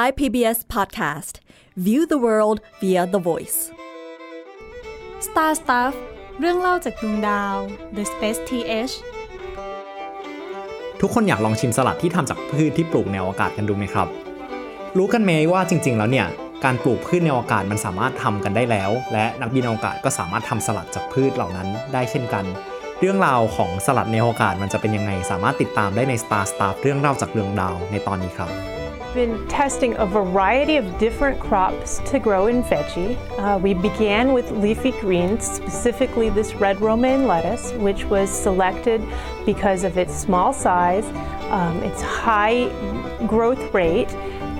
Thai PBS Podcast View the world via the voice Star Stuff เรื่องเล่าจากดวงดาว The Space TH ทุกคนอยากลองชิมสลัดที่ทำจากพืชที่ปลูกในอวกาศกันดูไหมครับ รู้กันไหมว่าจริง ๆ แล้วเนี่ย การปลูกพืชในอวกาศมันสามารถทำกันได้แล้ว และนักบินอวกาศก็สามารถทำสลัดจากพืชเหล่านั้นได้เช่นกัน เรื่องราวของสลัดในอวกาศมันจะเป็นยังไง สามารถติดตามได้ใน Star Stuff เรื่องเล่าจากดวงดาวในตอนนี้ครับ been testing a variety of different crops to grow in veggie. Uh, we began with leafy greens, specifically this red romaine lettuce, which was selected because of its small size, um, its high growth rate,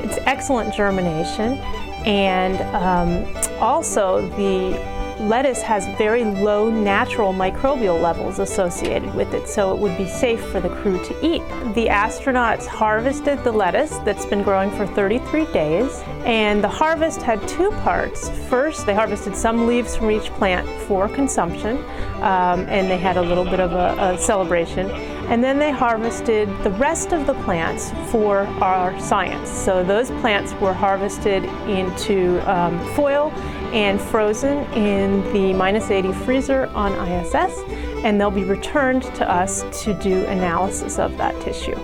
its excellent germination, and um, also the lettuce has very low natural microbial levels associated with it, so it would be safe for the crew to eat. The astronauts harvested the lettuce that's been growing for 33 days, and the harvest had two parts. First, they harvested some leaves from each plant for consumption, um, and they had a little bit of a, a celebration And then they harvested the rest of the plants for our science. So those plants were harvested into um, foil and frozen in the minus 80 freezer on ISS, and they'll be returned to us to do analysis of that tissue.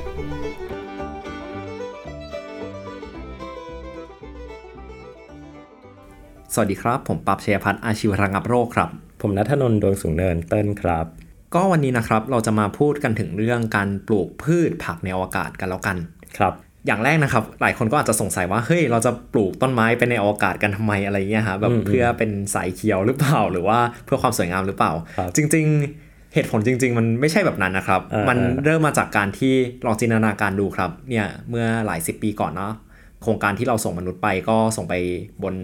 สวัสดีครับ ผมปับเชยพัฒน์อาชีวระงับโรคครับ ผมนัทนนท์ดวงสูงเนินเติ้ลครับ ก็วันนี้นะครับเราจะมาพูดกันถึงเรื่องการปลูกพืชผักในอวกาศกันแล้วกัน ครับ อย่างแรกนะครับ หลายคนก็อาจจะสงสัยว่าเฮ้ยเราจะปลูกต้นไม้ไปในอวกาศกันทำไมอะไรเงี้ยฮะแบบเพื่อเป็นสายเขียวหรือเปล่าหรือว่าเพื่อความสวยงามหรือเปล่าครับจริง ๆ เหตุผลจริง ๆ มันไม่ใช่แบบนั้นนะครับอ่ามัมันเริ่มมาจากการที่ลองจินตนาการดูครับเนี่ยเมื่อหลายสิบปีก่อนเนาะโครงการที่เราส่งมนุษย์ไปก็ส่งไปบน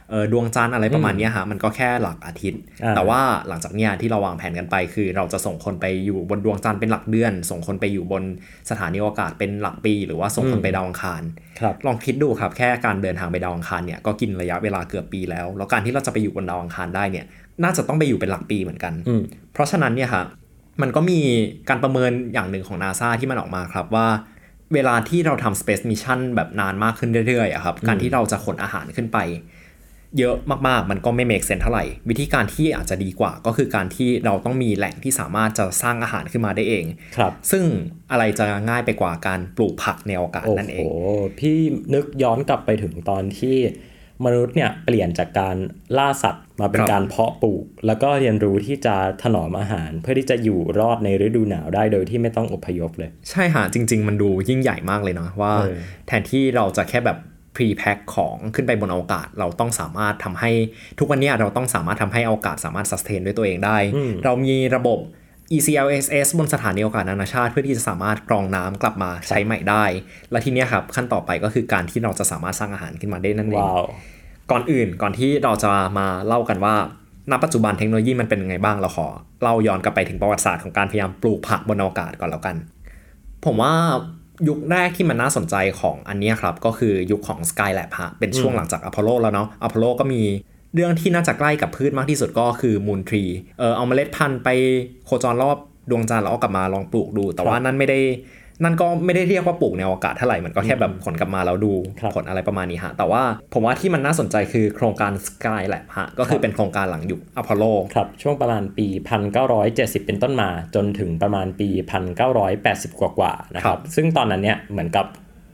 เอ่อ ดวงจันทร์อะไรประมาณเนี้ยฮะมันก็แค่หลักอาทิตย์อ่าแต่ว่าหลังจากเนี้ยที่เราวางแผนกันไป คือเราจะส่งคนไปอยู่บนดวงจันทร์เป็นหลักเดือน ส่งคนไปอยู่บนสถานีอวกาศเป็นหลักปี หรือว่าส่งคนไปดาวอังคารครับลองคิดดูครับแค่การเดินทางไปดาวอังคารเนี่ยก็กินระยะเวลาเกือบปีแล้ว แล้วการที่เราจะไปอยู่บนดาวอังคารได้เนี่ยน่าจะต้องไปอยู่เป็นหลักปีเหมือนกันอืมเพราะฉะนั้นเนี่ยครับมันก็มีการประเมินอย่างหนึ่งของ NASA ที่มันออกมาครับว่าเวลาที่เราทำ Space Mission แบบนานมากขึ้นเรื่อยๆอะครับ การที่เราจะขนอาหารขึ้นไป เยอะมากๆ มันก็ไม่ make sense เท่าไหร่ วิธีการที่อาจจะดีกว่า ก็คือการที่เราต้องมีแหล่งที่สามารถจะสร้างอาหารขึ้นมาได้เองครับ ซึ่งอะไรจะง่ายไปกว่าการปลูกผักในอวกาศโอ้นั่นเอโหงพี่นึกย้อนกลับไปถึงตอนที่มนุษย์เนี่ยเปลี่ยนจากการล่าสัตว์มาเป็นครับการเพาะปลูก แล้วก็เรียนรู้ที่จะถนอมอาหาร เพื่อที่จะอยู่รอดในฤดูหนาวได้โดยที่ไม่ต้องอพยพเลย ใช่ฮะจริง ๆ มันดูยิ่งใหญ่มากเลยเนาะว่าเออแทนที่เราจะแค่แบบ pre pack ของขึ้นไปบนอวกาศ เราต้องสามารถทำให้ทุกวันเนี้ยเราต้องสามารถทำให้อวกาศสามารถ sustain ด้วยตัวเองได้ เรามีระบบ ECLSS บนสถานีอวกาศนานาชาติ เพื่อที่จะสามารถกรองน้ำกลับมาใช้ใหม่ได้ และทีเนี้ยครับขั้นต่อไปก็คือการที่เราจะสามารถสร้างอาหารขึ้นมาได้นั่นเองว้าวก่อนอื่นก่อนที่เราจะมาเล่ากันว่าณปัจจุบันเทคโนโลยีมันเป็นยังไงบ้างเราขอเล่าย้อนกลับไปถึงประวัติศาสตร์ของการพยายามปลูกผักบนอวกาศก่อนแล้วกัน ผมว่า ยุคแรกที่มันน่าสนใจของอันเนี้ยครับ ก็คือยุคของ Skylab ฮะเป็นช่วงหลังจากอพอลโลแล้วเนาะอพอลโลก็มีเรื่องที่น่าจะใกล้กับพืชมากที่สุดก็คือ Moon Tree เออเอาเมล็ดพันธุ์ไปโคจรรอบดวงจันทร์แล้วเอากลับมาลองปลูกดู แต่ว่านั่นไม่ได้ นั่นก็ไม่ได้เรียกว่าปลูกในอวกาศเท่าไหร่มันก็แค่แบบขนกลับมาแล้วดูครับผลอะไรประมาณนี้ฮะ แต่ว่าผมว่าที่มันน่าสนใจคือโครงการ Skylab ฮะ ก็คือเป็นโครงการหลังยุคอพอลโลครับ ช่วงประมาณปี 1970 เป็นต้นมาจนถึงประมาณปี 1980 กว่าๆนะคครัรับบซึ่งตอนนั้นเนี่ยเหมือนกับ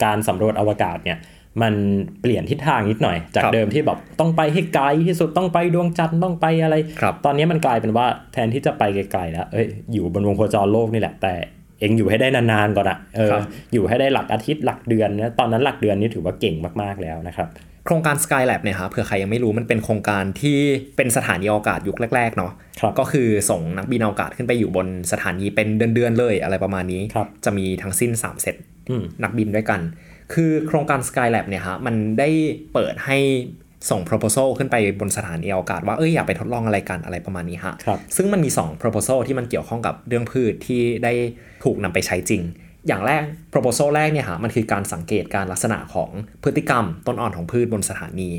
การสำรวจอวกาศเนี่ยมันเปลี่ยนทิศทางนิดหน่อย จากครับเดิมที่แบบต้องไปให้ไกลที่สุดต้องไปดวงจันทร์ต้องไปอะไรครับตอนนี้มันกลายเป็นว่าแทนที่จะไปไกลๆแล้วเอ้ยอยู่บนวงโคจรโลกนี่แหละแต่ เองอยู่ให้ได้นานๆก่อนอะเออครับอยู่ให้ได้หลักอาทิตย์หลักเดือนนะตอนนั้นหลักเดือนนี่ถือว่าเก่งมากๆแล้วนะครับโครงการ Skylab เนี่ยฮะเผื่อใครยังไม่รู้มันเป็นโครงการที่เป็นสถานีอวกาศยุคแรกๆเนาะครับก็คือส่งนักบินอวกาศขึ้นไปอยู่บนสถานีเป็นเดือนๆเลยอะไรประมาณนี้ครับจะมีทั้งสิ้น 3 เซตอืมนักบินด้วยกัน คือโครงการ Skylab เนี่ยฮะมันได้เปิดให้ ส่ง proposal ขึ้นไปบนสถานีอวกาศว่าเอ้ยอยากไปทดลองอะไรกันอะไรประมาณนี้ฮะครับซึ่งมันมี 2 proposal ที่มันเกี่ยวข้องกับเรื่องพืชที่ได้ถูกนำไปใช้จริง อย่างแรก proposal แรกเนี่ยฮะมันคือการสังเกตการลักษณะของพฤติกรรมต้นอ่อนของพืชบนสถานี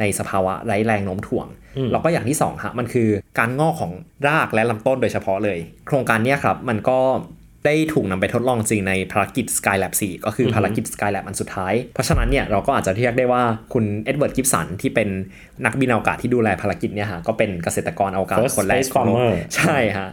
ในสภาวะไร้แรงโน้มถ่วง แล้วก็อย่างที่2ฮะมันคือการงอกของรากและลำต้นโดยเฉพาะเลย โครงการเนี้ยครับมันก็เได้ถูกนำไปทดลองจริงในภารกิจ Skylab 4 ก็คือภารกิจ Skylab อันสุดท้าย เพราะฉะนั้นเนี่ยเราก็อาจจะเรียกได้ว่าคุณเอ็ดเวิร์ดกิบสันที่เป็นนักบินอวกาศที่ดูแลภารกิจเนี่ยฮะก็เป็นเกษตรกรอวกาศ First คนแรก space ของโลก farmer ใช่ฮะ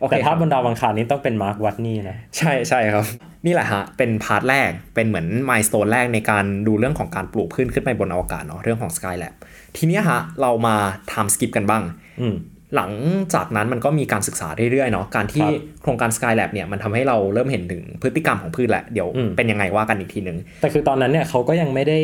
โอเคแต่ถ้าครับบนดาวอังคารนี้ต้องเป็นมาร์ควัตนีย์นะ ใช่ใช่ครับ นี่แหละฮะ เป็น part แรกเป็นเหมือนมายส t ตนแรกในการดูเรื่องของการปลูกพืชขึ้นไปบนอวกาศเนาะเรื่องของ Skylab ทีเนี้ยฮะ เรามาทำ skip กันบ้างอืม หลังจากนั้นมันก็มีการศึกษาเรื่อยๆเนาะการที่ครับโครงการ Skylab เนี่ยมันทำให้เราเริ่มเห็นถึงพฤติกรรมของพืชแหละเดี๋ยวอืมเป็นยังไงว่ากันอีกทีหนึ่งแต่คือตอนนั้นเนี่ยเขาก็ยังไม่ได้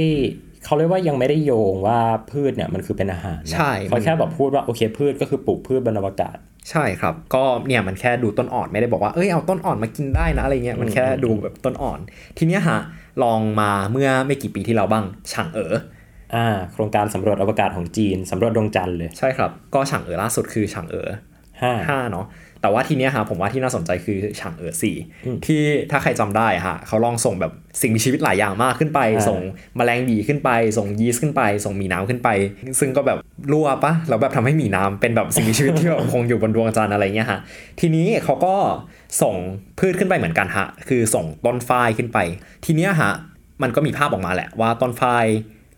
เขาเรียกว่ายังไม่ได้โยงว่าพืชเนี่ยมันคือเป็นอาหารนะใช่เขาแค่แบบพูดว่าโอเคพืชก็คือปลูกพืชบนอวกาศ ใช่ครับ ก็เนี่ยมันแค่ดูต้นอ่อนไม่ได้บอกว่าเอ้ยเอาต้นอ่อนมากินได้นะอะไรเงี้ยมันแค่ดูแบบต้นอ่อน ทีเนี้ยฮะลองมาเมื่อไม่กี่ปีที่เราบ้างฉางเอ๋อ อ่าโครงการสำรวจอวกาศของจีนสำรวจดวงจันทร์เลย ใช่ครับ ก็ฉางเอ๋อล่าสุดคือฉางเอ๋อห้าห้าเนาะแต่ว่าทีเนี้ยฮะผมว่าที่น่าสนใจคือฉางเอ๋อสี่ที่ถ้าใครจำได้ฮะเขาลองส่งแบบสิ่งมีชีวิตหลายอย่างมากขึ้นไปอ่าส่งแมลงบีขึ้นไป ส่งยีสต์ขึ้นไป ส่งหมีน้ำขึ้นไป ซึ่งก็แบบรั่วปะแล้วแบบทำให้หมีน้ำเป็นแบบสิ่งมีชีวิตที่แบบคงอยู่บนดวงจันทร์อะไรเงี้ยฮะทีนี้เขาก็ส่งพืชขึ้นไปเหมือนกันฮะคือส่งต้นฝ้ายขึ้นไป ทีเนี้ยฮะมันก็มีภาพออกมาแหละว่าต้นฝ้าย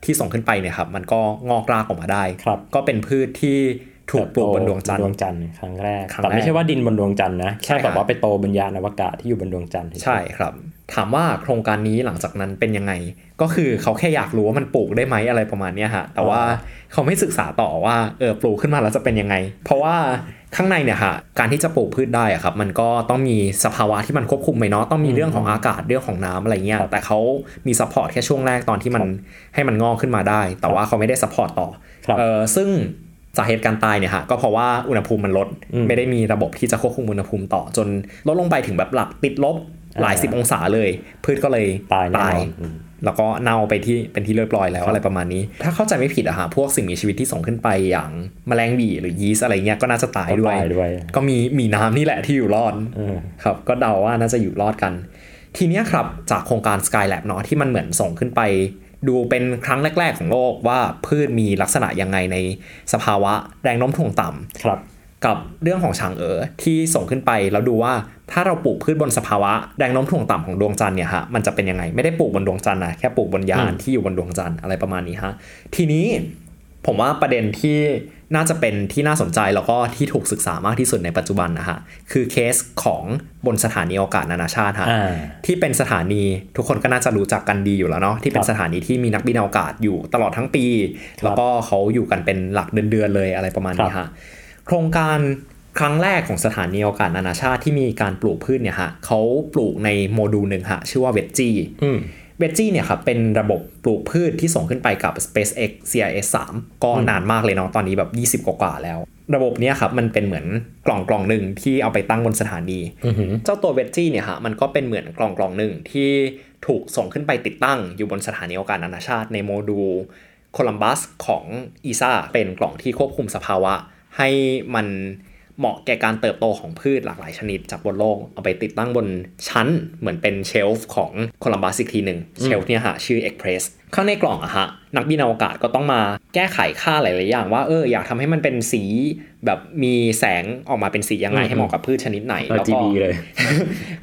ที่ส่งขึ้นไปเนี่ยครับ มันก็งอกรากออกมาได้ครับก็เป็นพืชที่ถูกปลูกบนดวงจันทดร์วงจันทร์ครั้งแรกครั้งแต่ไม่แรกใช่ว่าดินบนดวงจันทร์นะใช่แค่แบบครับว่าไปโตบนยานอวกาศที่อยู่บนดวงจันทร์เฉยๆใช่ครับ ถามว่าโครงการนี้หลังจากนั้นเป็นยังไง ก็คือเขาแค่อยากรู้ว่ามันปลูกได้ไหมอะไรประมาณเนี้ยฮะ แต่ว่าเขาไม่ศึกษาต่อว่าเออปลูกขึ้นมาแล้วจะเป็นยังไง เพราะว่าข้างในเนี่ยฮะการที่จะปลูกพืชได้อะครับมันก็ต้องมีสภาวะที่มันควบคุมไหมเนาะต้องมีเรื่องของอากาศเรื่องของน้ำอะไรเงี้ยแต่เขามี support แค่ช่วงแรกตอนที่มันให้มันงอกขึ้นมาได้ แต่ว่าเขาไม่ได้ support ต่อครับเออซึ่งสาเหตุการตายเนี่ยฮะก็เพราะว่าอุณหภูมิมันลดอืมไม่ได้มีระบบที่จะควบคุมอุณหภูมิต่อจนลดลงไปถึงแบบหลักติดลบ หลายอ่าสิบองศาเลย พืชก็เลยตายแน่นอนอืมแล้วก็เน่าไปที่เป็นที่เรียบร้อยแล้วอะไรประมาณนี้ ถ้าเข้าใจไม่ผิดอะฮะพวกสิ่งมีชีวิตที่ส่งขึ้นไปอย่างแมลงบี่หรือยีสต์อะไรเงี้ยก็น่าจะตายด้วย ก็ตายด้วยก็มีมีน้ำนี่แหละที่อยู่รอดเออครับ ก็เดาว่าน่าจะอยู่รอดกัน ทีเนี้ยครับจากโครงการ Skylab เนาะที่มันเหมือนส่งขึ้นไป ดูเป็นครั้งแรก ๆ ของโลกว่าพืชมีลักษณะยังไงในสภาวะแรงโน้มถ่วงต่ำครับ กับเรื่องของฉางเอ๋อที่ส่งขึ้นไปแล้วดูว่าถ้าเราปลูกพืชบนสภาวะแรงโน้มถ่วงต่ำของดวงจันทร์เนี่ยฮะมันจะเป็นยังไงไม่ได้ปลูกบนดวงจันทร์นะแค่ปลูกบนยานอืมที่อยู่บนดวงจันทร์อะไรประมาณนี้ฮะทีนี้ผมว่าประเด็นที่น่าจะเป็นที่น่าสนใจแล้วก็ที่ถูกศึกษามากที่สุดในปัจจุบันนะฮะคือเคสของบนสถานีอวกาศนานาชาติฮะอ่าที่เป็นสถานีทุกคนก็น่าจะรู้จักกันดีอยู่แล้วเนาะที่เป็คนรับสถานีที่มีนักบินอวกาศอยู่ตลอดทั้งปีครับแล้วก็เขาอยู่กันเป็นหลักเดือนๆเลยอะไรประมาณนี้ครัฮะบ โครงการครั้งแรกของสถานีอวกาศนานาชาติที่มีการปลูกพืชเนี่ยฮะเขาปลูกในโมดูลหนึ่งฮะชื่อว่าเวจจีอืมเวจจี้เนี่ยครับเป็นระบบปลูกพืชที่ส่งขึ้นไปกับ SpaceX CRS 3ก็นานมากเลยเนาะตอนนี้แบบ20 กว่าๆแล้ว ระบบเนี้ยครับมันเป็นเหมือนกล่องกล่องหนึ่งที่เอาไปตั้งบนสถานีอือหือเจ้าตัวเวจจี้เนี่ยฮะมันก็เป็นเหมือนกล่องกล่องหนึ่งที่ถูกส่งขึ้นไปติดตั้งอยู่บนสถานีอวกาศนานาชาติในโมดูลโคลัมบัสของอีซาเป็นกล่องที่ควบคุมสภาวะ ให้มันเหมาะแก่การเติบโตของพืชหลากหลายชนิดจากบนโลก เอาไปติดตั้งบนชั้นเหมือนเป็นเชลฟ์ของโคลัมบัสอีกทีหนึ่งเชลฟ์เนี่ยฮะชื่อ Express ข้างในกล่องอะฮะ นักบินอวกาศก็ต้องมาแก้ไขค่าหลายๆอย่างว่าเอออยากทำให้มันเป็นสีแบบมีแสงออกมาเป็นสียังไงให้เหมาะกับพืชชนิดไหนแล้วก็ RGB เลย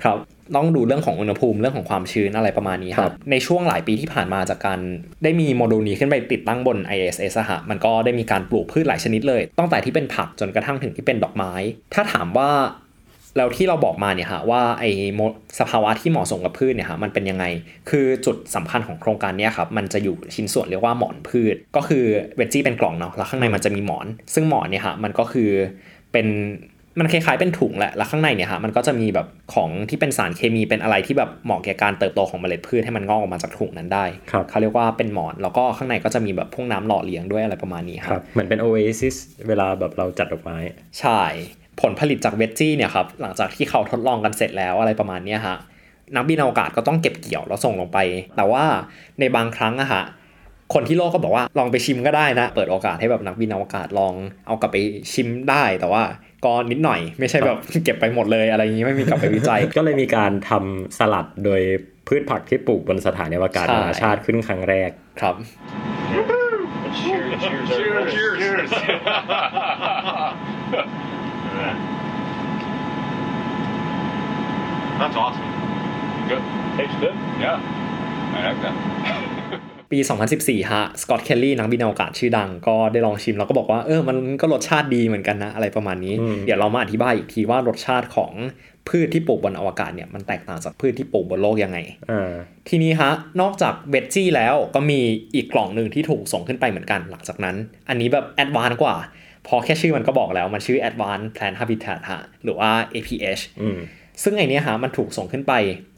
ครับ ต้องดูเรื่องของอุณหภูมิเรื่องของความชื้นอะไรประมาณนี้คครัรับบในช่วงหลายปีที่ผ่านมาจากการได้มีโมดูลนี้ขึ้นไปติดตั้งบน ISS อะฮะมันก็ได้มีการปลูกพืชหลายชนิดเลยตั้งแต่ที่เป็นผักจนกระทั่งถึงที่เป็นดอกไม้ ถ้าถามว่าแล้วที่เราบอกมาเนี่ยฮะว่าไอโมสภาวะที่เหมาะสมกับพืชเนี่ยฮะมันเป็นยังไง คือจุดสำคัญของโครงการเนี้ยครับมันจะอยู่ชิ้นส่วนเรียกว่าหมอนพืช ก็คือเวจจี้เป็นกล่องเนาะแล้วข้างในมันจะมีหมอน ซึ่งหมอนเนี่ยฮะมันก็คือเป็น มันคล้ายๆเป็นถุงแหละ แล้วข้างในเนี่ยฮะมันก็จะมีแบบของที่เป็นสารเคมีเป็นอะไรที่แบบเหมาะแก่การเติบโตของเมล็ดพืชให้มันงอกออกมาจากถุงนั้นได้ครับเขาเรียกว่าเป็นหมอน แล้วก็ข้างในก็จะมีแบบพวกน้ำหล่อเลี้ยงด้วยอะไรประมาณนี้คครัรับบเหมือนเป็น Oasis เวลาแบบเราจัดดอกไม้ ใช่ ผลผลิตจากเวจจี้เนี่ยครับ หลังจากที่เขาทดลองกันเสร็จแล้วอะไรประมาณเนี้ยฮะ นักบินอวกาศก็ต้องเก็บเกี่ยวแล้วส่งลงไป แต่ว่าในบางครั้งอะฮะคนที่โลกก็บอกว่าลองไปชิมก็ได้นะ เปิดโอกาสให้แบบนักบินอวกาศลองเอากลับไปชิมได้ แต่ว่า ก็นิดหน่อย ไม่ใช่แบบเก็บไปหมดเลยอะไรอย่างนี้ไม่มีกลับไปวิจัย ก็เลยมีการทำสลัดโดยพืชผักที่ปลูกบนสถานีอวกาศใช่นานาชาติขึ้นครั้งแรกครับ Cheers, cheers, cheers, cheers. cheers. That's awesome. Good. Tastes good? Yeah. I like that. ปี 2014 ฮะ สกอตต์เคลลี่ นักบินอวกาศชื่อดัง ก็ได้ลองชิมแล้วก็บอกว่า เออ มันก็รสชาติดีเหมือนกันนะ อะไรประมาณนี้ เดี๋ยวเรามาอธิบายอีกทีว่ารสชาติของพืชที่ปลูกบนอวกาศเนี่ย มันแตกต่างจากพืชที่ปลูกบนโลกยังไงอ่าทีนี้ฮะ นอกจากเวจจี้แล้วก็มีอีกกล่องหนึ่งที่ถูกส่งขึ้นไปเหมือนกัน หลังจากนั้น อันนี้แบบ advance กว่า พอแค่ชื่อมันก็บอกแล้ว มันชื่อ Advanced Plant Habitat ฮะ หรือว่า APH อืม ซึ่งไอเนี้ยฮะมันถูกส่งขึ้นไป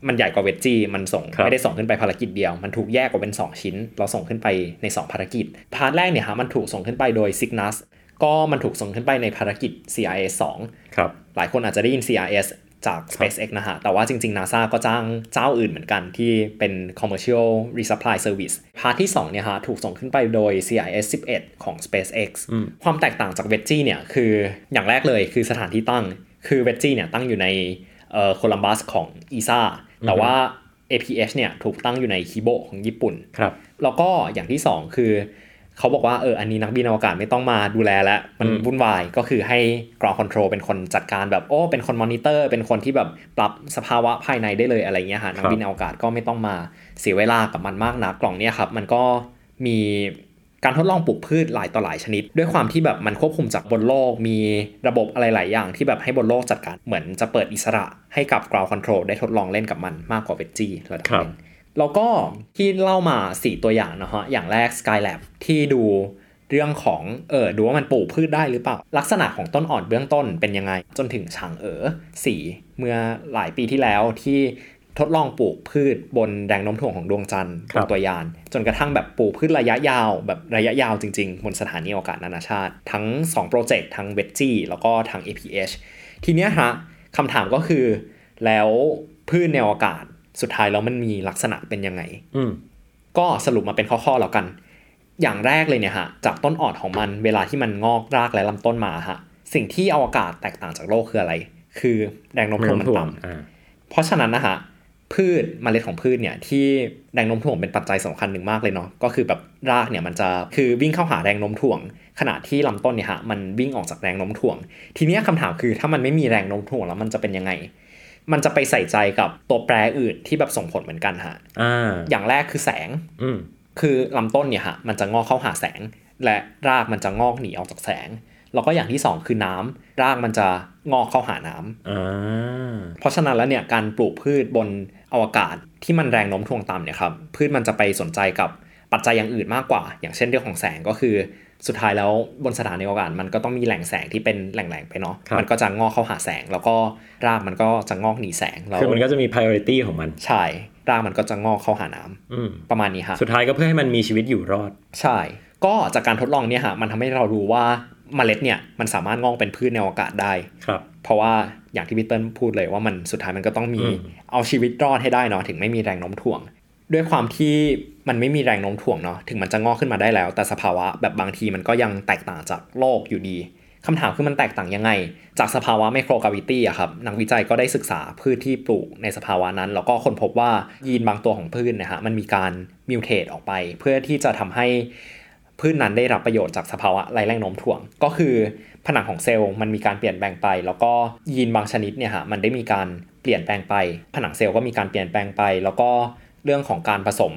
มันใหญ่กว่าเวจจี้มันส่งครับไม่ได้ส่งขึ้นไปภารกิจเดียว มันถูกแยกออกเป็น 2 ชิ้น เราส่งขึ้นไปใน 2 ภารกิจ part แรกเนี่ยฮะมันถูกส่งขึ้นไปโดย Cygnus ก็มันถูกส่งขึ้นไปในภารกิจ CRS 2ครับหลายคนอาจจะได้ยิน CRS จาก SpaceX นะฮะ แต่ว่าจริง ๆ NASA ก็จ้างเจ้าอื่นเหมือนกันที่เป็น commercial resupply service part ที่ 2 เนี่ยฮะ ถูกส่งขึ้นไปโดย CRS 11 ของ SpaceX ความแตกต่างจาก Veggie เนี่ย คืออย่างแรกเลยคือสถานที่ตั้ง คือ Veggie เนี่ยตั้งอยู่ในเอ่อ โคลัมบัสของ ESA แต่ว่า APH เนี่ยถูกตั้งอยู่ในคิโบของญี่ปุ่นครับแล้วก็อย่างที่ 2 คือ เขาบอกว่าเอออันนี้นักบินอวกาศไม่ต้องมาดูแลแล้ว มันวุ่นวายก็คือให้ ground control เป็นคนจัดการแบบโอ้เป็นคนมอนิเตอร์ เป็นคนที่แบบปรับสภาวะภายในได้เลยอะไรเงี้ยฮะนักบินอวกาศก็ไม่ต้องมาเสียเวลากับมันมากนะกล่องเนี้ยครับ มันก็มี การทดลองปลูกพืชหลายต่อหลายชนิด ด้วยความที่แบบมันควบคุมจากบนโลกมีระบบอะไรหลายอย่างที่แบบให้บนโลกจัดการเหมือนจะเปิดอิสระให้กับ ground control ได้ทดลองเล่นกับมันมากกว่าเวจจี้ระดับหนึงแล้วก็ที่เล่ามา 4 ตัวอย่างนะฮะอย่างแรก Skylab ที่ดูเรื่องของเออดูว่ามันปลูกพืชได้หรือเปล่า ลักษณะของต้นอ่อนเบื้องต้นเป็นยังไง จนถึงฉางเอ๋อสีเมื่อหลายปีที่แล้วที่ ทดลองปลูกพืชบนแรงโน้มถ่วงของดวงจันทร์ครับบนตัวยาน จนกระทั่งแบบปลูกพืชระยะยาวแบบระยะยาวจริง ๆ บนสถานีอวกาศนานาชาติ ทั้ง 2 โปรเจกต์ทั้ง v e g g i แล้วก็ทั้ง APH ทีเนี้ยฮะคำถามก็คือ แล้วพืชในอวกาศสุดท้ายแล้วมันมีลักษณะเป็นยังไงอืมก็สรุปมาเป็นข้อๆแล้วกัน อย่างแรกเลยเนี่ยฮะจากต้นอ่อนของมันเวลาที่มันงอกรากและลำต้นมาฮะสิ่งที่อวกาศแตกต่างจากโลกคืออะไร คือแรงโน้มถ่วงมันต่ำอ่าเพราะฉะนั้นนะฮะ พืชเมล็ดของพืชเนี่ยที่แรงโน้มถ่วงเป็นปัจจัยสำคัญหนึ่งมากเลยเนาะก็คือแบบรากเนี่ยมันจะคือวิ่งเข้าหาแรงโน้มถ่วง ขณะที่ลำต้นเนี่ยฮะมันวิ่งออกจากแรงโน้มถ่วง ทีเนี้ยคำถามคือถ้ามันไม่มีแรงโน้มถ่วงแล้วมันจะเป็นยังไง มันจะไปใส่ใจกับตัวแปรอื่นที่แบบส่งผลเหมือนกันฮะอ่าอย่างแรกคือแสงอืมคือลำต้นเนี่ยฮะมันจะงอกเข้าหาแสง และรากมันจะงอกหนีออกจากแสงแล้วก็อย่างที่สองคือน้ำรากมันจะงอกเข้าหาน้ำอ่าเพราะฉะนั้นแล้วเนี่ยการปลูกพืชบน อวกาศที่มันแรงโน้มถ่วงต่ำเนี่ยครับพืชมันจะไปสนใจกับปัจจัยอย่างอื่นมากกว่า อย่างเช่นเรื่องของแสงก็คือสุดท้ายแล้วบนสถานีอวกาศมันก็ต้องมีแหล่งแสงที่เป็นแหล่งๆไปเนาะครับมันก็จะงอกเข้าหาแสง แล้วก็รากมันก็จะงอกหนีแสงแล้วคือมันก็จะมี priority ของมัน ใช่รากมันก็จะงอกเข้าหาน้ำอืมประมาณนี้ฮะสุดท้ายก็เพื่อให้มันมีชีวิตอยู่รอด ใช่ ก็จากการทดลองเนี่ยฮะมันทำให้เรารู้ว่าเมล็ดเนี่ยมันสามารถงอกเป็นพืชในอวกาศได้ครับ เพราะว่า อย่างที่พี่เติ้ลพูดเลยว่ามันสุดท้ายมันก็ต้องมีอืมเอาชีวิตรอดให้ได้เนาะถึงไม่มีแรงโน้มถ่วง ด้วยความที่มันไม่มีแรงโน้มถ่วงเนาะถึงมันจะงอกขึ้นมาได้แล้ว แต่สภาวะแบบบางทีมันก็ยังแตกต่างจากโลกอยู่ดีคำถามคือมันแตกต่างยังไง จากสภาวะไมโครกราวิตี้อะครับนักวิจัยก็ได้ศึกษาพืชที่ปลูกในสภาวะนั้น แล้วก็ค้นพบว่ายีนบางตัวของพืชเนะฮะมันมีการมิวเทตออกไป เพื่อที่จะทำให้ พืชนั้นได้รับประโยชน์จากสภาวะไร้แรงโน้มถ่วง ก็คือผนังของเซลล์มันมีการเปลี่ยนแปลงไป แล้วก็ยีนบางชนิดเนี่ยฮะมันได้มีการเปลี่ยนแปลงไป ผนังเซลล์ก็มีการเปลี่ยนแปลงไป แล้วก็เรื่องของการผสม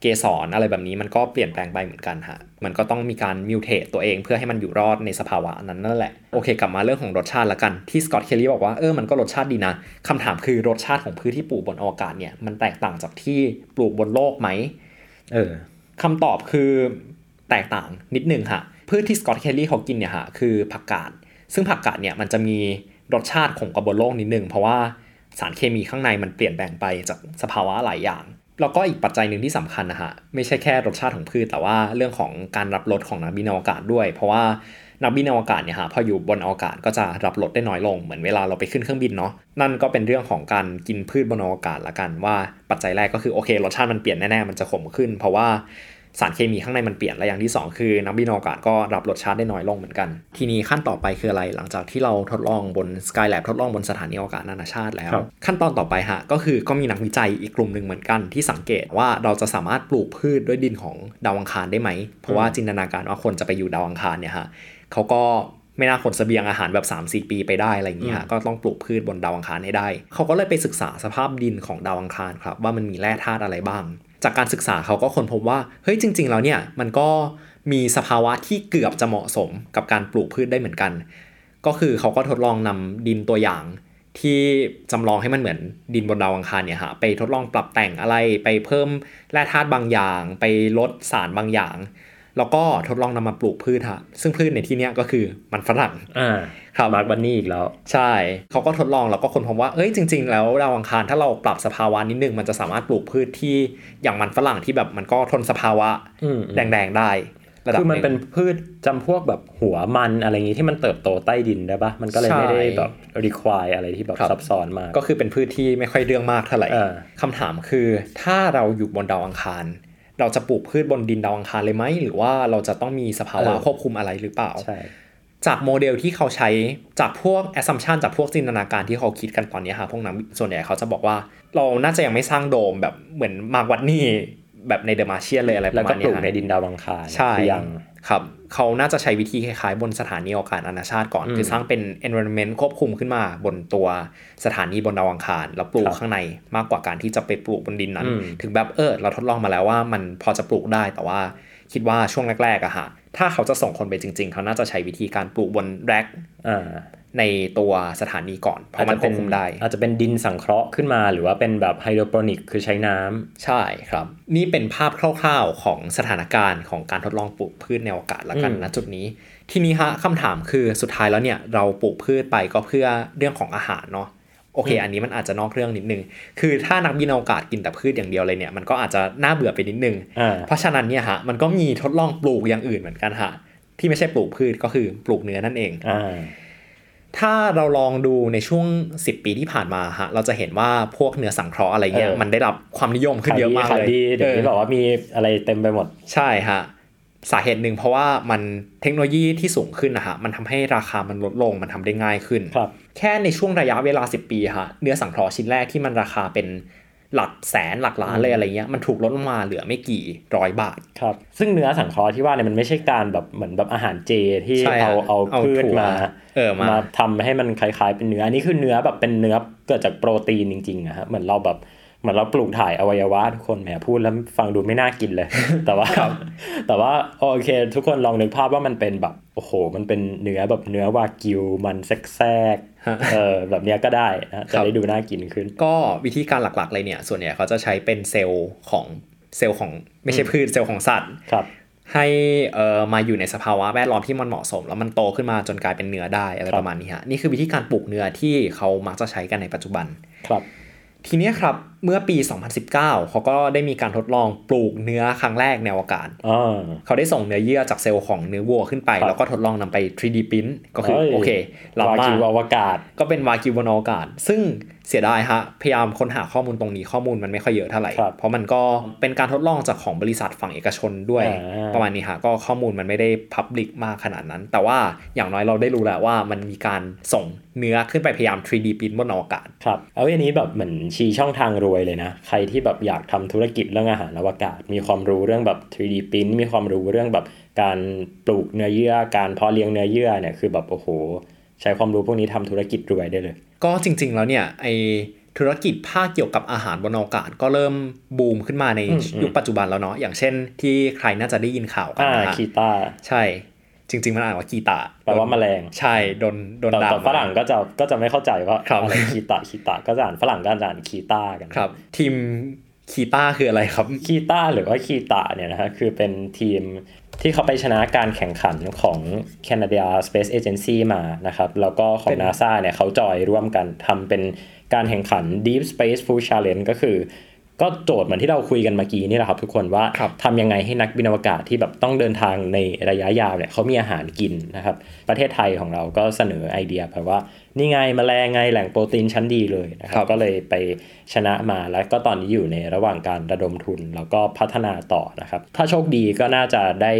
เกสรอะไรแบบนี้มันก็เปลี่ยนแปลงไปเหมือนกันฮะ มันก็ต้องมีการ mutate ตัวเองเพื่อให้มันอยู่รอดในสภาวะนั้นนั่นแหละ โอเค กลับมาเรื่องของรสชาติละกัน ที่สกอตต์เคลลี่บอกว่าเออ มันก็รสชาติดีนะคำถามคือรสชาติของพืชที่ปลูกบนอวกาศเนี่ย มันแตกต่างจากที่ปลูกบนโลกไหม เออคำตอบคือ แตกต่างนิดนึงค่ะพืชที่สกอตเคลลี่เขากินเนี่ยฮะคือผักกาดซึ่งผักกาดเนี่ยมันจะมีรสชาติของกระบนโลกนิดนึง เพราะว่าสารเคมีข้างในมันเปลี่ยนแปลงไปจากสภาวะหลายอย่าง แล้วก็อีกปัจจัยหนึ่งที่สำคัญนะฮะไม่ใช่แค่รสชาติของพืช แต่ว่าเรื่องของการรับรสของนักบินอวกาศด้วย เพราะว่านักบินอวกาศเนี่ยฮะพออยู่บนอวกาศก็จะรับรสได้น้อยลงเหมือนเวลาเราไปขึ้นเครื่องบินเนาะนั่นก็เป็นเรื่องของการกินพืชบนอวกาศละกันว่าปัจจัยแรกก็คือโอเครสชาติมันเปลี่ยนแน่ๆมันจะขมขึ้น เพราะว่า สารเคมีข้างในมันเปลี่ยนและอย่างที่ 2 คือนักบินอวกาศก็รับรสชาติได้น้อยลงเหมือนกัน ทีนี้ขั้นต่อไปคืออะไร หลังจากที่เราทดลองบน Skylab ทดลองบนสถานีอวกาศนานาชาติแล้วครับขั้นตอนต่อไปฮะก็คือก็มีนักวิจัยอีกกลุ่มหนึ่งเหมือนกันที่สังเกตว่าเราจะสามารถปลูกพืชด้วยดินของดาวอังคารได้ไหม เพราะว่าจินตนาการว่าคนจะไปอยู่ดาวอังคารเนี่ยฮะเขาก็ไม่น่าขนเสบียงอาหารแบบ 3-4 ปีไปได้อะไรอย่างเงี้ยฮะก็ต้องปลูกพืชบนดาวอังคารให้ได้ เขาก็เลยไปศึกษาสภาพดินของดาวอังคารครับว่ามันมีแร่ธาตุอะไรบ้าง จากการศึกษาเขาก็ค้นพบว่าเฮ้ยจริง ๆ แล้วเนี่ยมันก็มีสภาวะที่เกือบจะเหมาะสมกับการปลูกพืชได้เหมือนกัน ก็คือเขาก็ทดลองนำดินตัวอย่างที่จำลองให้มันเหมือนดินบนดาวอังคารเนี่ยฮะไปทดลองปรับแต่งอะไรไปเพิ่มแร่ธาตุบางอย่าง ไปลดสารบางอย่าง แล้วก็ทดลองนำมาปลูกพืชฮะซึ่งพืชในที่เนี้ยก็คือมันฝรั่งอ่าครับมาร์กบันนี่อีกแล้ว ใช่เขาก็ทดลองแล้วก็คนพบว่าเอ้ยจริง ๆ แล้วดาวอังคารถ้าเราปรับสภาวะนิดนึงมันจะสามารถปลูกพืชที่อย่างมันฝรั่งที่แบบมันก็ทนสภาวะอืมแดงๆได้ระดับคือมันหงเป็นพืชจำพวกแบบหัวมันอะไรอย่างงี้ที่มันเติบโตใต้ดินได้ปะมันก็เลยใช่ไม่ได้แบบ require อะไรที่แบบครับซับซ้อนมาก ก็คือเป็นพืชที่ไม่ค่อยเรื่องมากเท่าไหร่เออคำถามคือถ้าเราอยู่บนดาวอังคาร เราจะปลูกพืชบนดินดาวอังคารเลยไหม หรือว่าเราจะต้องมีสภาวะเออควบคุมอะไรหรือเปล่าใช่จากโมเดลที่เขาใช้จากพวก assumption จากพวกจินตนาการที่เขาคิดกันตอนนี้ฮะพวกนั้นส่วนใหญ่เขาจะบอกว่า เราน่าจะยังไม่สร้างโดมแบบเหมือนมาร์กวัตนี่แบบในเดอะมาเชียนเลยอะไรปแล้วระมาก็ณปเนี้ลูยกฮะในดินดาวอังคารใช่คือยังครับ เขาน่าจะใช้วิธีคล้ายๆ บนสถานีอวกาศนานาชาติก่อน คือสร้างเป็น environment ควบคุมขึ้นมาบนตัวสถานีบนดาวอังคาร แล้วปลูกครับข้างในมากกว่าการที่จะไปปลูกบนดินนั้นอืมถึงแบบเออเราทดลองมาแล้วว่ามันพอจะปลูกได้แต่ว่าคิดว่าช่วงแรกๆอะฮะถ้าเขาจะส่งคนไปจริง ๆ เขาน่าจะใช้วิธีการปลูกบนแร็กอ่า ในตัวสถานีก่อน เพราะมันควบคุมได้ อาจจะเป็นดินสังเคราะห์ขึ้นมา หรือว่าเป็นแบบไฮโดรโปนิกคือใช้น้ำใช่ครับ นี่เป็นภาพคร่าวๆของสถานการณ์ของการทดลองปลูกพืชในอากาศละกันอืมนะจุดนี้ ทีนี้ฮะคำถามคือสุดท้ายแล้วเนี่ยเราปลูกพืชไปก็เพื่อเรื่องของอาหารเนาะโอเค อันนี้มันอาจจะนอกเรื่องนิดนึง คือถ้านักบินอวกาศกินแต่พืชอย่างเดียวเลยเนี่ย มันก็อาจจะน่าเบื่อไปนิดนึงอ่าเพราะฉะนั้นเนี่ยฮะ มันก็มีทดลองปลูกอย่างอื่นเหมือนกันฮะ ที่ไม่ใช่ปลูกพืชก็คือปลูกเนื้อนั่นเองอ่า ถ้าเราลองดูในช่วง 10 ปีที่ผ่านมาฮะเราจะเห็นว่าพวกเนื้อสังเคราะห์อะไรเงี้ยเออมันได้รับความนิยมขึ้นเยอะมากขายเลยดีเดี๋ยวนี้เออบอกว่ามีอะไรเต็มไปหมด ใช่ฮะสาเหตุหนึ่งเพราะว่ามันเทคโนโลยีที่สูงขึ้นนะฮะมันทำให้ราคามันลดลงมันทำได้ง่ายขึ้นครับแค่ในช่วงระยะเวลา 10 ปีฮะเนื้อสังเคราะห์ชิ้นแรกที่มันราคาเป็น หลักแสนหลักล้านเลยอะไรเงี้ยมันถูกลดลงมาเหลือไม่กี่ร้อยบาทครับ ซึ่งเนื้อสังเคราะห์ที่ว่าเนี่ยมันไม่ใช่การแบบเหมือนแบบอาหารเจที่ใช่ฮะเอาเอาเอาพืชถั่วมาเออมาทำให้มันคล้ายๆเป็นเนื้ออันนี้คือเนื้อแบบเป็นเนื้อเกิดจากโปรตีนจริงๆอะฮะเหมือนเราแบบเหมือนเราปลูกถ่ายอวัยวะทุกคนแหมพูดแล้วฟังดูไม่น่ากินเลย แต่ว่าแต่ว่าโอเค ทุกคนลองนึกภาพว่ามันเป็นแบบโอ้โห มันเป็นเนื้อแบบเนื้อวากิว มันแทรกๆ เออแบบเนี้ยก็ได้นะจะได้ดูน่ากินขึ้น ก็วิธีการหลักๆเลยเนี่ย ส่วนใหญ่เขาจะใช้เป็นเซลล์ของเซลล์ของไม่ใช่พืชเซลล์ของสัตว์ครับให้เอ่อมาอยู่ในสภาวะแวดล้อมที่มันเหมาะสม แล้วมันโตขึ้นมาจนกลายเป็นเนื้อได้อะไรครับประมาณนี้ฮะนี่คือวิธีการปลูกเนื้อที่เขามักจะใช้กันในปัจจุบันครับ ทีเนี้ยครับเมื่อปี 2019 เขาก็ได้มีการทดลองปลูกเนื้อครั้งแรกในอวกาศอ่าเขาได้ส่งเนื้อเยื่อจากเซลล์ของเนื้อวัวขึ้นไปครับแล้วก็ทดลองนำไป 3D print ก็คือเฮ้ยโอเคเราวามากิวอวกาศ ก็เป็นวากิวบนอวกาศ ซึ่ง เสียดายฮะ พยายามค้นหาข้อมูลตรงนี้ข้อมูลมันไม่ค่อยเยอะเท่าไหร่ครับเพราะมันก็เป็นการทดลองจากของบริษัทฝั่งเอกชนด้วยอ่าประมาณนี้ฮะก็ข้อมูลมันไม่ได้พับลิกมากขนาดนั้น แต่ว่าอย่างน้อยเราได้รู้แล้วว่ามันมีการส่งเนื้อขึ้นไปพยายาม 3D print บนอวกาศ ครับ เอาอันนี้แบบเหมือนชี้ช่องทางรวยเลยนะ ใครที่แบบอยากทำธุรกิจเรื่องอาหารอวกาศ มีความรู้เรื่องแบบ 3D print มีความรู้เรื่องแบบการปลูกเนื้อเยื่อ การเพาะเลี้ยงเนื้อเยื่อเนี่ยคือแบบโอ้โห ใช้ความรู้พวกนี้ทำธุรกิจรวยได้เลย ก็จริง ๆ แล้วเนี่ยไอธุรกิจภาคเกี่ยวกับอาหารบนอวกาศก็เริ่มบูมขึ้นมาในอืมอืมยุคปัจจุบันแล้วเนาะอย่างเช่น ที่ใครน่าจะได้ยินข่าวกันอ่านะฮะคีตาใช่ จริง ๆ มันอ่านว่ากีตาแปลว่าแมลงใช่โดนโดนแต่ด่าแต่ฝรั่งก็จะก็จะไม่เข้าใจว่าครับอะไรคีตาคีตาก็จะอ่านฝรั่งก็จะอ่านคีตากันครับ ทีมคีตาคืออะไรครับคีตาหรือว่าคีตาเนี่ยนะฮะคือเป็นทีม ที่เขาไปชนะการแข่งขันของ Canada Space Agency มานะครับ แล้วก็ของเป็น NASA เนี่ยเขาจอยร่วมกันทำเป็นการแข่งขัน Deep Space Food Challenge ก็คือ ก็โจทย์เหมือนที่เราคุยกันเมื่อกี้นี่แหละครับทุกคนว่าครับทำยังไงให้นักบินอวกาศที่แบบต้องเดินทางในระยะยาวเนี่ยเขามีอาหารกินนะครับ ประเทศไทยของเราก็เสนอไอเดียแบบว่า นี่ไงแมลงไงแหล่งโปรตีนชั้นดีเลยนะคครัรับบก็เลยไปชนะมาแล้วก็ตอนนี้อยู่ในระหว่างการระดมทุนแล้วก็พัฒนาต่อนะครับ ถ้าโชคดีก็น่าจะได้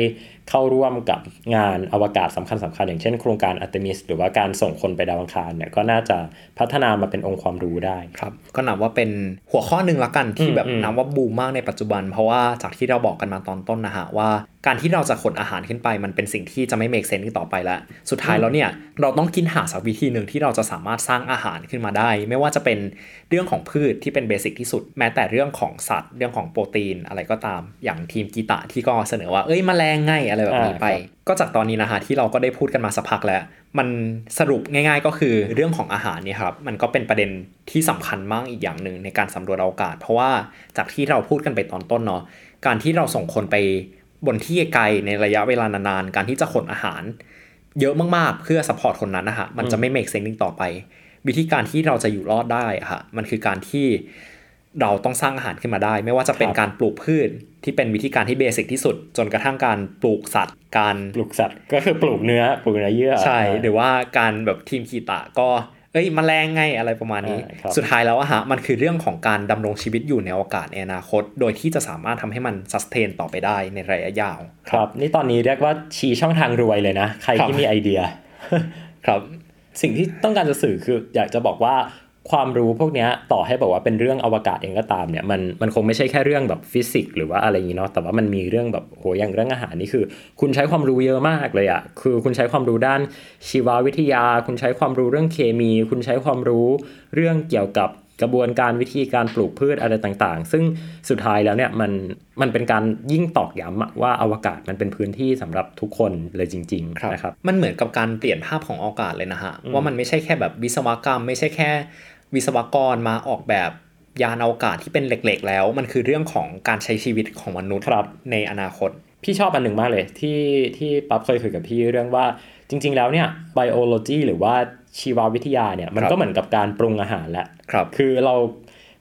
เข้าร่วมกับงานอวกาศสำคัญสคัญๆอย่างเช่นโครงการอาร์ทิมิสหรือว่าการส่งคนไปดาวอังคารเนี่ยก็น่าจะพัฒนามาเป็นองค์ความรู้ได้ครับก็นับว่าเป็นหัวข้อหนึ่งละกันที่อืมแบบอืมนับว่าบูมมากในปัจจุบัน เพราะว่าจากที่เราบอกกันมาตอนต้นนะฮะว่า การที่เราจะขนอาหารขึ้นไปมันเป็นสิ่งที่จะไม่ make sense ต่อไปแล้ว สุดท้ายแล้วเนี่ยเราต้องคิดหาสักวิธีหนึ่งที่เราจะสามารถสร้างอาหารขึ้นมาได้ ไม่ว่าจะเป็นเรื่องของพืชที่เป็น basic ที่สุด แม้แต่เรื่องของสัตว์ เรื่องของโปรตีนอะไรก็ตาม อย่างทีมกีตะที่ก็เสนอว่าเอ้ยแมลงไงอะไรแบบนี้ไปอ่าครับก็จากตอนนี้นะฮะที่เราก็ได้พูดกันมาสักพักแล้ว มันสรุปง่าย ๆ ก็คือเรื่องของอาหารเนี่ยครับมันก็เป็นประเด็นที่สำคัญมากอีกอย่างหนึ่งในการสำรวจอวกาศ เพราะว่าจากที่เราพูดกันไปตอนต้นเนาะการที่เราส่งคนไป บนที่ไกลในระยะเวลานานๆ การที่จะขนอาหาร เยอะมากๆ เพื่อ support คนนั้นนะฮะ มันจะไม่ make sense อีกต่อไป วิธีการที่เราจะอยู่รอดได้อะฮะมันคือการที่เราต้องสร้างอาหารขึ้นมาได้ ไม่ว่าจะเป็นครับการปลูกพืชที่เป็นวิธีการที่เบสิกที่สุด จนกระทั่งการปลูกสัตว์ การปลูกสัตว์ ก็คือปลูกเนื้อปลูกเนื้อเยื่อใช่หรือว่าการแบบทีมคีตะก็ เอ้ยมแมลงไงอะไรประมาณนี้อ่าครับสุดท้ายแล้วอะฮะมันคือเรื่องของการดำรงชีวิตอยู่ในอวกาศในอนาคต โดยที่จะสามารถทำให้มันซัสเทนต่อไปได้ในระยะยาว ครับ นี่ตอนนี้เรียกว่าชี้ช่องทางรวยเลยนะ ใครครับที่มีไอเดีย ครับ สิ่งที่ต้องการจะสื่อคืออยากจะบอกว่า ความรู้พวกเนี้ยต่อให้บอกว่าเป็นเรื่องอวกาศเองก็ตามเนี่ยมันมันคงไม่ใช่แค่เรื่องแบบฟิสิกส์หรือว่าอะไรอย่างนี้เนาะแต่ว่ามันมีเรื่องแบบโหอย่างเรื่องอาหารนี่คือ คุณใช้ความรู้เยอะมากเลยอะคือคุณใช้ความรู้ด้านชีววิทยา คุณใช้ความรู้เรื่องเคมี คุณใช้ความรู้เรื่องเกี่ยวกับกระบวนการวิธีการปลูกพืชอะไรต่างๆ ซึ่งสุดท้ายแล้วเนี่ยมันมันเป็นการยิ่งตอกย้ำอะว่าอวกาศมันเป็นพื้นที่สำหรับทุกคนเลยจริงๆนะครับมันเหมือนกับการเปลี่ยนภาพของอวกาศเลยนะฮะว่ามันไม่ใช่แค่แบบวิศวกรรม ไม่ใช่แค่ วิศวกรมาออกแบบยานอวกาศที่เป็นเหล็กๆ แล้ว มันคือเรื่องของการใช้ชีวิตของมนุษย์ครับในอนาคต พี่ชอบอันหนึ่งมากเลยที่ที่ปั๊บเคยคุยกับพี่เรื่องว่าจริง ๆ แล้วเนี่ย biology หรือว่าชีววิทยาเนี่ยมันครับก็เหมือนกับการปรุงอาหารแหละครับ คือเรา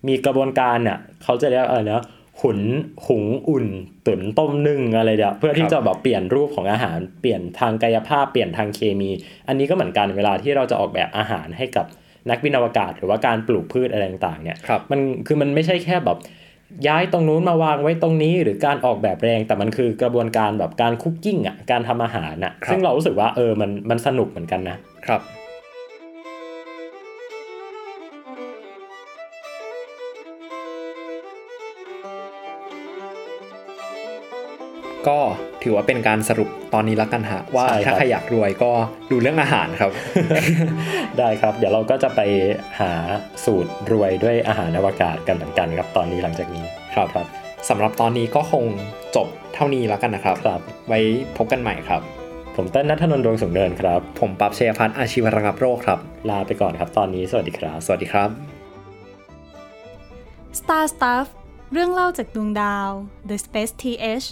มีกระบวนการเนี่ยเขาจะเรียกอะไรนะหุนหุงอุ่นตุ๋นต้มนึ่งอะไรเดี๋ยวเพื่อที่ครับจะแบบเปลี่ยนรูปของอาหารเปลี่ยนทางกายภาพเปลี่ยนทางเคมี อันนี้ก็เหมือนกันเวลาที่เราจะออกแบบอาหารให้กับ นักบินอวกาศ หรือว่าการปลูกพืชอะไรต่างๆเนี่ยครับมันคือมันไม่ใช่แค่แบบย้ายตรงนู้นมาวางไว้ตรงนี้หรือการออกแบบแรงแต่มันคือกระบวนการแบบการคุกกิ้งอะการทำอาหารอะครับซึ่งเรารู้สึกว่าเออมันมันสนุกเหมือนกันนะครับ ก็ถือว่าเป็นการสรุปตอนนี้แล้วกันฮะว่าใช่ครับถ้าใครอยากรวยก็ดูเรื่องอาหารครับ ได้ครับ เดี๋ยวเราก็จะไปหาสูตรรวยด้วยอาหารอวกาศกันเหมือนกันครับตอนนี้หลังจากนี้ครับครับสำหรับตอนนี้ก็คงจบเท่านี้แล้วกันนะครับครับ ไว้พบกันใหม่ครับ ผมเต้นนัทนนท์ดวงสูงเนินครับ ผมปั๊บชัยพัฒน์อาชีวระงับโรคครับ ลาไปก่อนครับ ตอนนี้สวัสดีครับ สวัสดีครับ Star Stuff เรื่องเล่าจากดวงดาว The Space TH